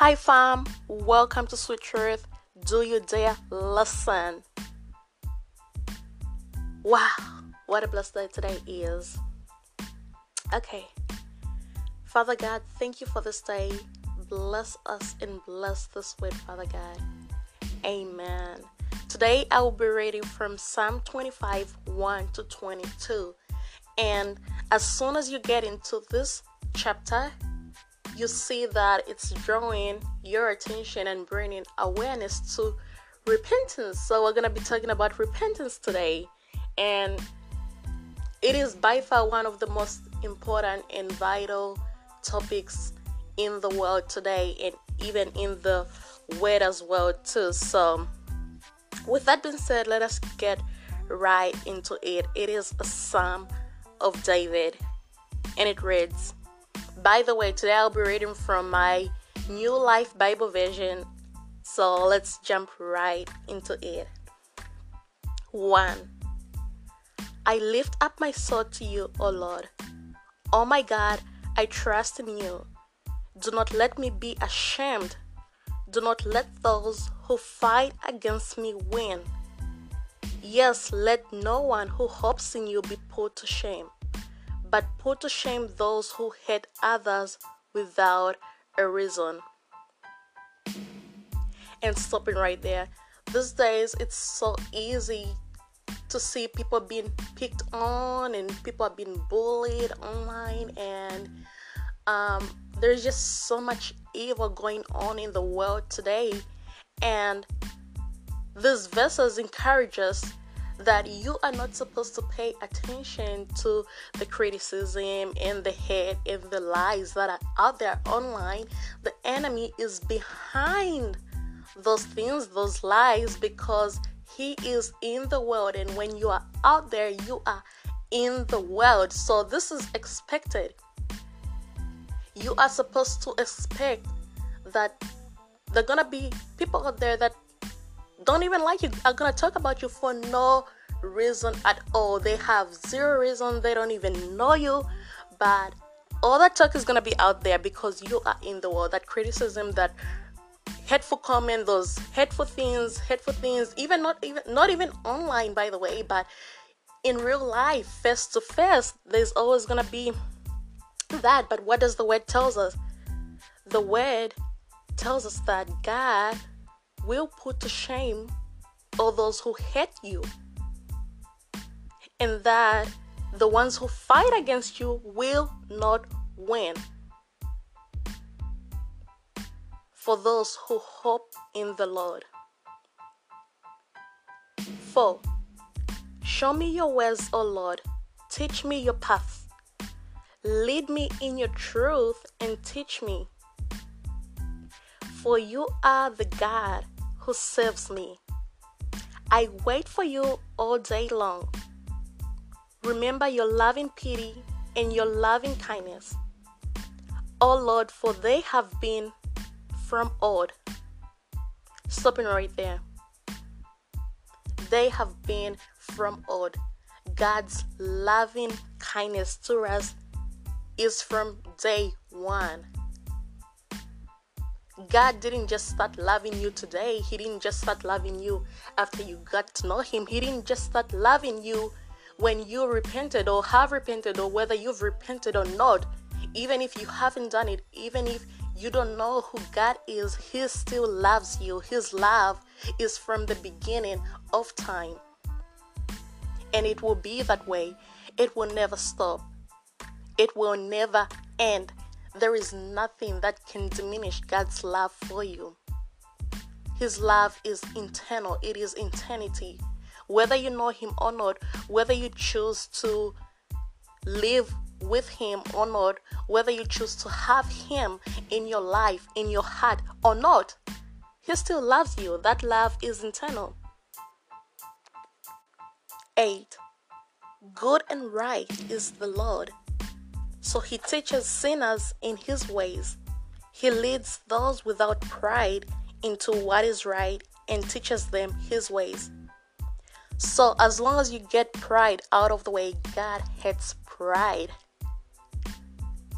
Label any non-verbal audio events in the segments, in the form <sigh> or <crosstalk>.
Hi, fam. Welcome to Sweet Truth. Do you dare listen? Wow, what a blessed day today is. Okay. Father God, thank you for this day. Bless us and bless this word, Father God. Amen. Today I will be reading from Psalm 25 1 to 22. And as soon as you get into this chapter, you see that it's drawing your attention and bringing awareness to repentance. So, we're going to be talking about repentance today. And it is by far one of the most important and vital topics in the world today, and even in the world as well, too. So, with that being said, let us get right into it. It is a psalm of David, and it reads, by the way, today I'll be reading from my New Life Bible version. So let's jump right into it. 1. I lift up my soul to you, O Lord. Oh my God, I trust in you. Do not let me be ashamed. Do not let those who fight against me win. Yes, let no one who hopes in you be put to shame but put to shame those who hate others without a reason. And stopping right there. These days, it's so easy to see people being picked on and people are being bullied online, and um, there's just so much evil going on in the world today. And these verses encourage us that you are not supposed to pay attention to the criticism and the hate and the lies that are out there online. The enemy is behind those things, those lies, because he is in the world. And when you are out there, you are in the world. So this is expected. You are supposed to expect that there are gonna be people out there that don't even like you are gonna talk about you for no reason at all. They have zero reason, they don't even know you, but all that talk is gonna be out there because you are in the world. That criticism, that hateful comment, those hateful things, hateful things, even not even not even online by the way, but in real life, face to face, there's always gonna be that. But what does the word tells us? The word tells us that God will put to shame all those who hate you and that the ones who fight against you will not win. For those who hope in the Lord. 4. Show me your ways, O Lord. Teach me your path. Lead me in your truth and teach me. For you are the God who saves me. I wait for you all day long. Remember your loving pity and your loving kindness. O oh Lord, for they have been from old. Stopping right there. They have been from old. God's loving kindness to us is from day one. God didn't just start loving you today. He didn't just start loving you after you got to know Him. He didn't just start loving you when you repented or have repented or whether you've repented or not, even if you haven't done it, even if you don't know who God is, He still loves you. His love is from the beginning of time. And it will be that way. It will never stop, it will never end. There is nothing that can diminish God's love for you. His love is internal, it is eternity whether you know him or not, whether you choose to live with him or not, whether you choose to have him in your life, in your heart or not, he still loves you. That love is internal. 8. Good and right is the Lord. So he teaches sinners in his ways. He leads those without pride into what is right and teaches them his ways. So, as long as you get pride out of the way, God hates pride.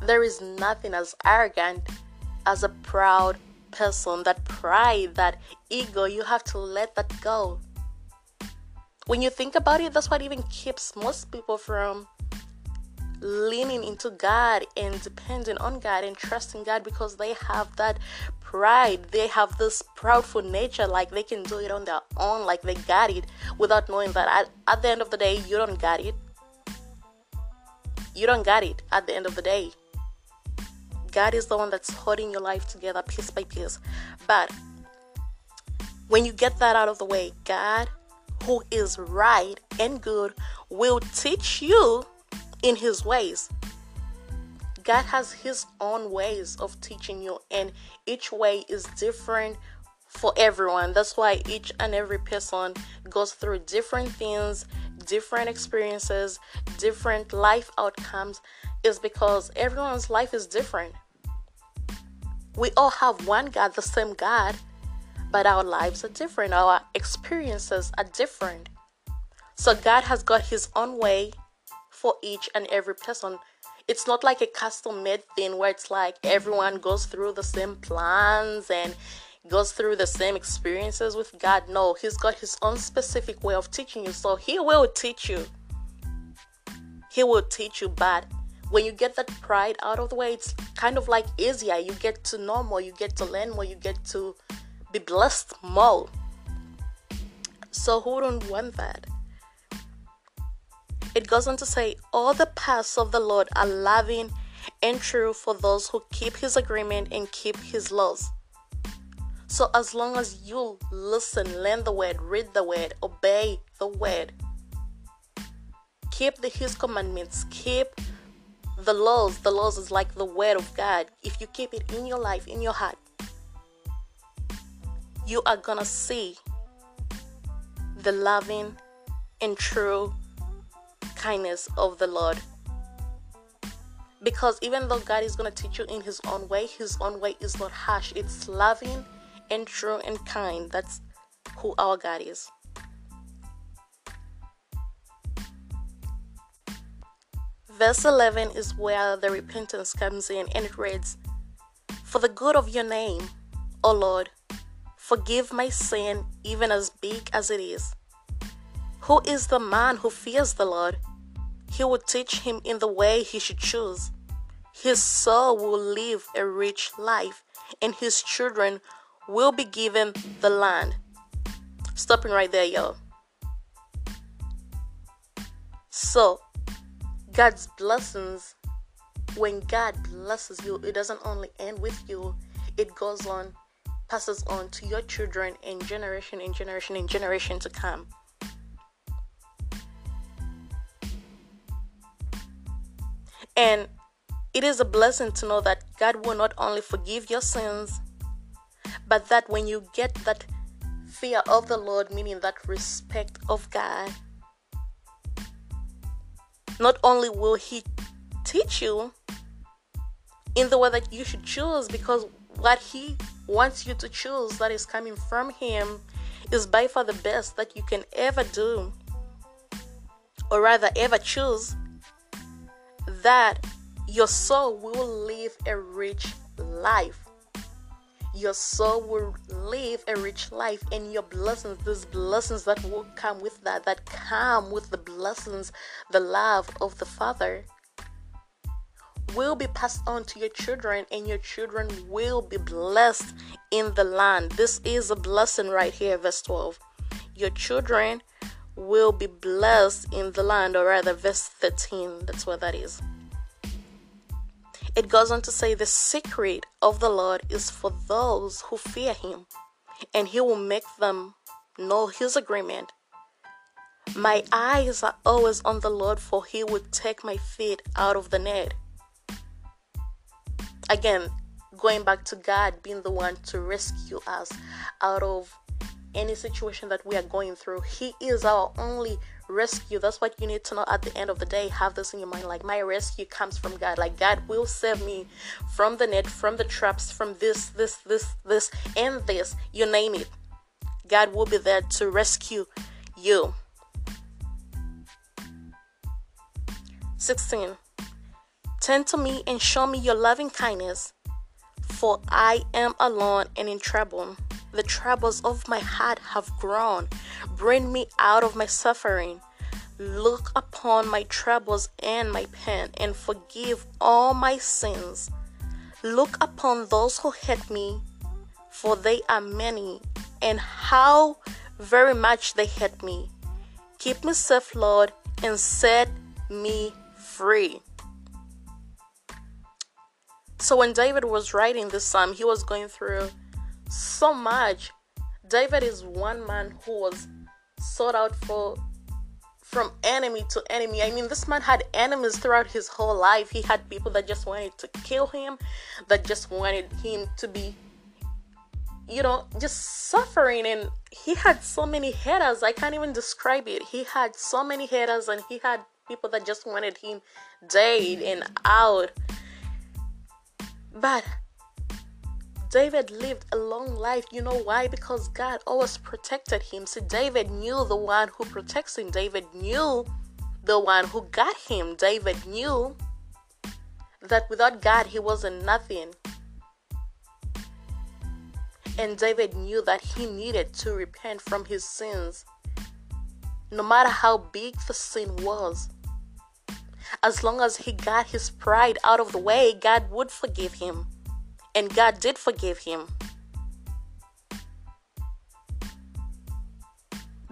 There is nothing as arrogant as a proud person, that pride, that ego, you have to let that go. When you think about it, that's what even keeps most people from leaning into God and depending on God and trusting God because they have that pride. They have this proudful nature, like they can do it on their own, like they got it without knowing that at, at the end of the day, you don't got it. You don't got it at the end of the day. God is the one that's holding your life together piece by piece. But when you get that out of the way, God, who is right and good, will teach you in His ways. God has His own ways of teaching you, and each way is different for everyone. That's why each and every person goes through different things, different experiences, different life outcomes, is because everyone's life is different. We all have one God, the same God, but our lives are different. Our experiences are different. So God has got His own way for each and every person. It's not like a custom made thing where it's like everyone goes through the same plans and goes through the same experiences with God. No, He's got His own specific way of teaching you. So He will teach you. He will teach you, but when you get that pride out of the way, it's kind of like easier. You get to know more, you get to learn more, you get to be blessed more. So, who don't want that? It goes on to say, All the paths of the Lord are loving and true for those who keep his agreement and keep his laws. So, as long as you listen, learn the word, read the word, obey the word, keep the, his commandments, keep the laws, the laws is like the word of God. If you keep it in your life, in your heart, you are gonna see the loving and true kindness of the Lord. Because even though God is going to teach you in His own way, His own way is not harsh, it's loving and true and kind. That's who our God is. Verse 11 is where the repentance comes in, and it reads For the good of your name, O Lord, forgive my sin, even as big as it is. Who is the man who fears the Lord? He will teach him in the way he should choose. His soul will live a rich life, and his children will be given the land. Stopping right there, yo. So, God's blessings, when God blesses you, it doesn't only end with you, it goes on, passes on to your children and generation and generation and generation to come. And it is a blessing to know that God will not only forgive your sins, but that when you get that fear of the Lord, meaning that respect of God, not only will He teach you in the way that you should choose, because what He wants you to choose that is coming from Him is by far the best that you can ever do, or rather, ever choose that your soul will live a rich life. Your soul will live a rich life, and your blessings, these blessings that will come with that, that come with the blessings, the love of the Father, will be passed on to your children, and your children will be blessed in the land. This is a blessing right here, verse 12. Your children will be blessed in the land, or rather, verse 13. That's what that is. It goes on to say, The secret of the Lord is for those who fear him, and he will make them know his agreement. My eyes are always on the Lord, for he will take my feet out of the net. Again, going back to God being the one to rescue us out of any situation that we are going through. He is our only rescue. That's what you need to know at the end of the day. Have this in your mind. Like, my rescue comes from God. Like, God will save me from the net, from the traps, from this, this, this, this, and this. You name it. God will be there to rescue you. 16. Turn to me and show me your loving kindness for I am alone and in trouble. The troubles of my heart have grown. Bring me out of my suffering. Look upon my troubles and my pain and forgive all my sins. Look upon those who hate me, for they are many, and how very much they hate me. Keep me safe, Lord, and set me free. So when David was writing this psalm, he was going through so much. David is one man who was sought out for from enemy to enemy. I mean, this man had enemies throughout his whole life. He had people that just wanted to kill him, that just wanted him to be, you know, just suffering. And he had so many haters. I can't even describe it. He had so many haters, and he had people that just wanted him dead and out. But David lived a long life. You know why? Because God always protected him. See, David knew the one who protects him. David knew the one who got him. David knew that without God, he wasn't nothing. And David knew that he needed to repent from his sins, no matter how big the sin was. As long as he got his pride out of the way, God would forgive him. And God did forgive him.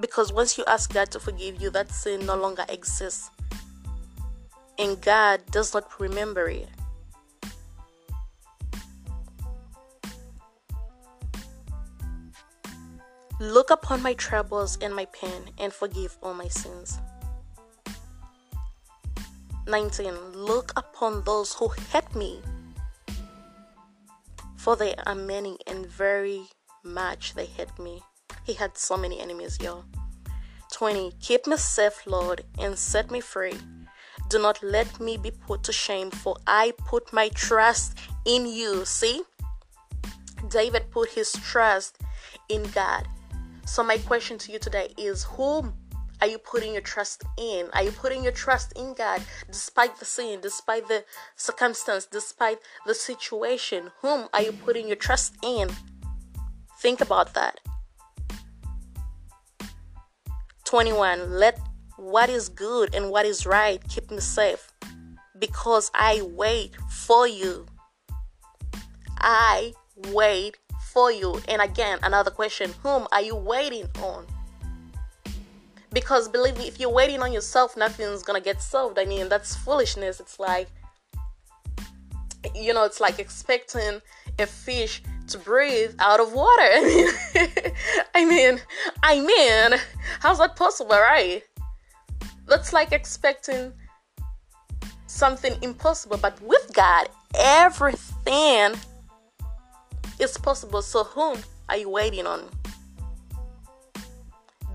Because once you ask God to forgive you, that sin no longer exists. And God does not remember it. Look upon my troubles and my pain and forgive all my sins. 19 Look upon those who hate me, for they are many and very much they hate me. He had so many enemies, y'all. 20 Keep me safe, Lord, and set me free. Do not let me be put to shame, for I put my trust in you. See? David put his trust in God. So, my question to you today is Whom are you putting your trust in? Are you putting your trust in God despite the sin, despite the circumstance, despite the situation? Whom are you putting your trust in? Think about that. 21. Let what is good and what is right keep me safe because I wait for you. I wait for you. And again, another question Whom are you waiting on? Because believe me if you're waiting on yourself nothing's gonna get solved. I mean that's foolishness. It's like you know it's like expecting a fish to breathe out of water. <laughs> I mean i mean i mean how's that possible right? That's like expecting something impossible but with god everything is possible. So whom are you waiting on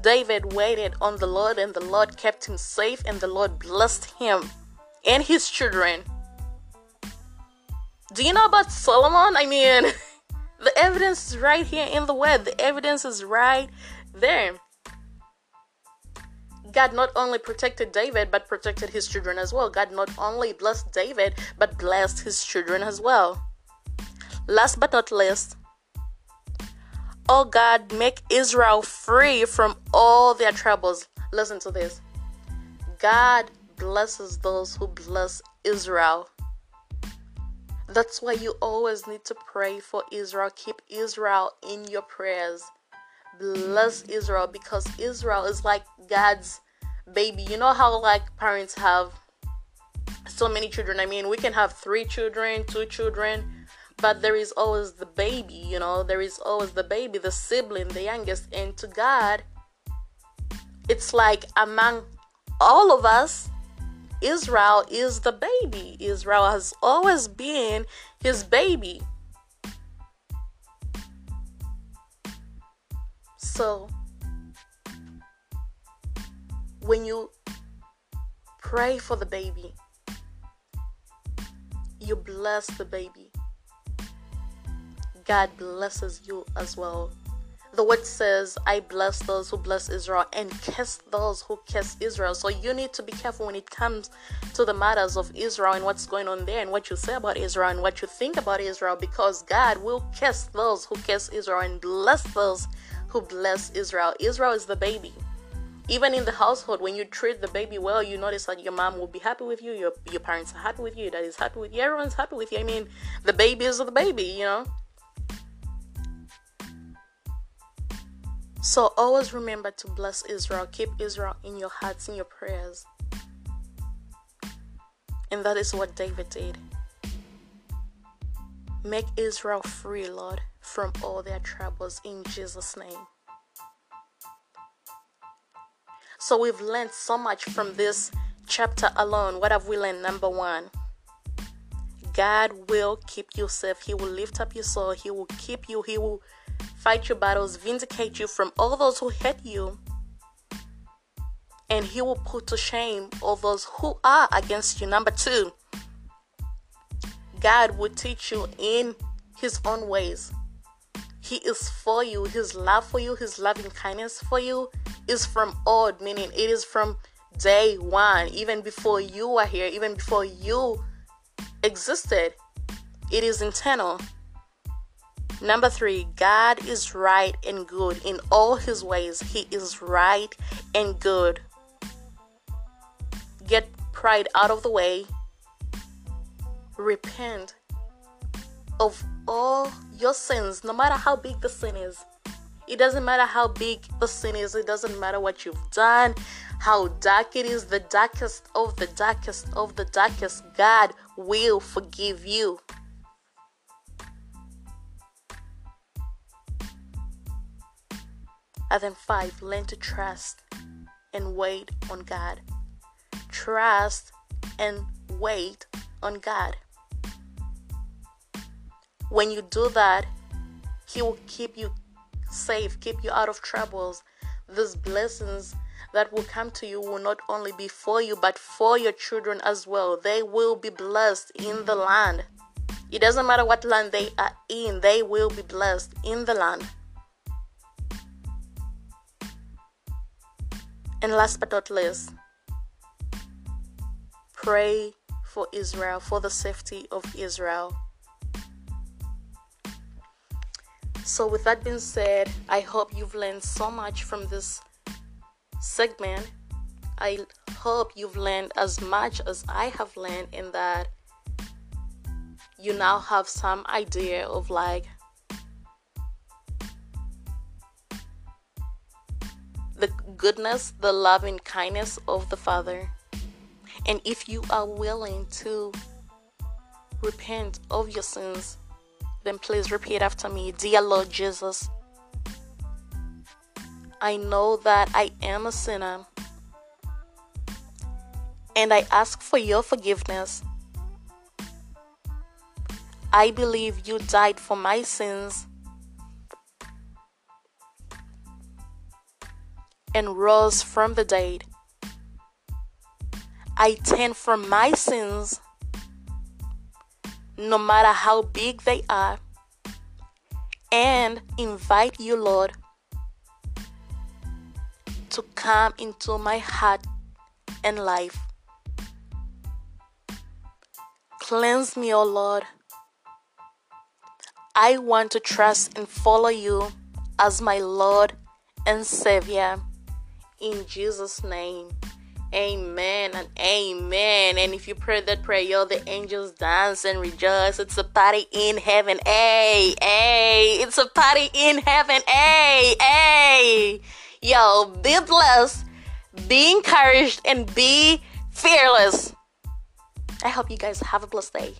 David waited on the Lord, and the Lord kept him safe, and the Lord blessed him and his children. Do you know about Solomon? I mean, <laughs> the evidence is right here in the word, the evidence is right there. God not only protected David, but protected his children as well. God not only blessed David, but blessed his children as well. Last but not least, Oh God, make Israel free from all their troubles. Listen to this. God blesses those who bless Israel. That's why you always need to pray for Israel. Keep Israel in your prayers. Bless Israel because Israel is like God's baby. You know how like parents have so many children. I mean, we can have 3 children, 2 children, but there is always the baby, you know, there is always the baby, the sibling, the youngest. And to God, it's like among all of us, Israel is the baby. Israel has always been his baby. So, when you pray for the baby, you bless the baby. God blesses you as well. the word says, I bless those who bless Israel and curse those who curse Israel. So you need to be careful when it comes to the matters of Israel and what's going on there and what you say about Israel and what you think about Israel because God will curse those who curse Israel and bless those who bless Israel. Israel is the baby. Even in the household, when you treat the baby well, you notice that your mom will be happy with you, your, your parents are happy with you, your dad is happy with you, everyone's happy with you. I mean, the baby is the baby, you know? So always remember to bless Israel. Keep Israel in your hearts, in your prayers. And that is what David did. Make Israel free, Lord, from all their troubles in Jesus' name. So we've learned so much from this chapter alone. What have we learned? Number one, God will keep you safe. He will lift up your soul. He will keep you. He will fight your battles, vindicate you from all those who hate you, and he will put to shame all those who are against you. Number two, God will teach you in his own ways. He is for you, his love for you, his loving kindness for you is from old, meaning it is from day one, even before you were here, even before you existed. It is internal. Number three, God is right and good in all his ways. He is right and good. Get pride out of the way. Repent of all your sins, no matter how big the sin is. It doesn't matter how big the sin is, it doesn't matter what you've done, how dark it is, the darkest of the darkest of the darkest. God will forgive you. And then five, learn to trust and wait on God. Trust and wait on God. When you do that, He will keep you safe, keep you out of troubles. These blessings that will come to you will not only be for you, but for your children as well. They will be blessed in the land. It doesn't matter what land they are in, they will be blessed in the land. And last but not least, pray for Israel, for the safety of Israel. So, with that being said, I hope you've learned so much from this segment. I hope you've learned as much as I have learned, in that you now have some idea of like goodness, the loving kindness of the Father. And if you are willing to repent of your sins, then please repeat after me Dear Lord Jesus, I know that I am a sinner and I ask for your forgiveness. I believe you died for my sins and rose from the dead. I turn from my sins, no matter how big they are, and invite you, Lord, to come into my heart and life. Cleanse me, O oh Lord. I want to trust and follow you as my Lord and Savior in Jesus' name. Amen and amen. And if you pray that prayer, the angels dance and rejoice. It's a party in heaven. Hey, hey. It's a party in heaven. Hey, hey. Yo, be blessed, be encouraged, and be fearless. I hope you guys have a blessed day.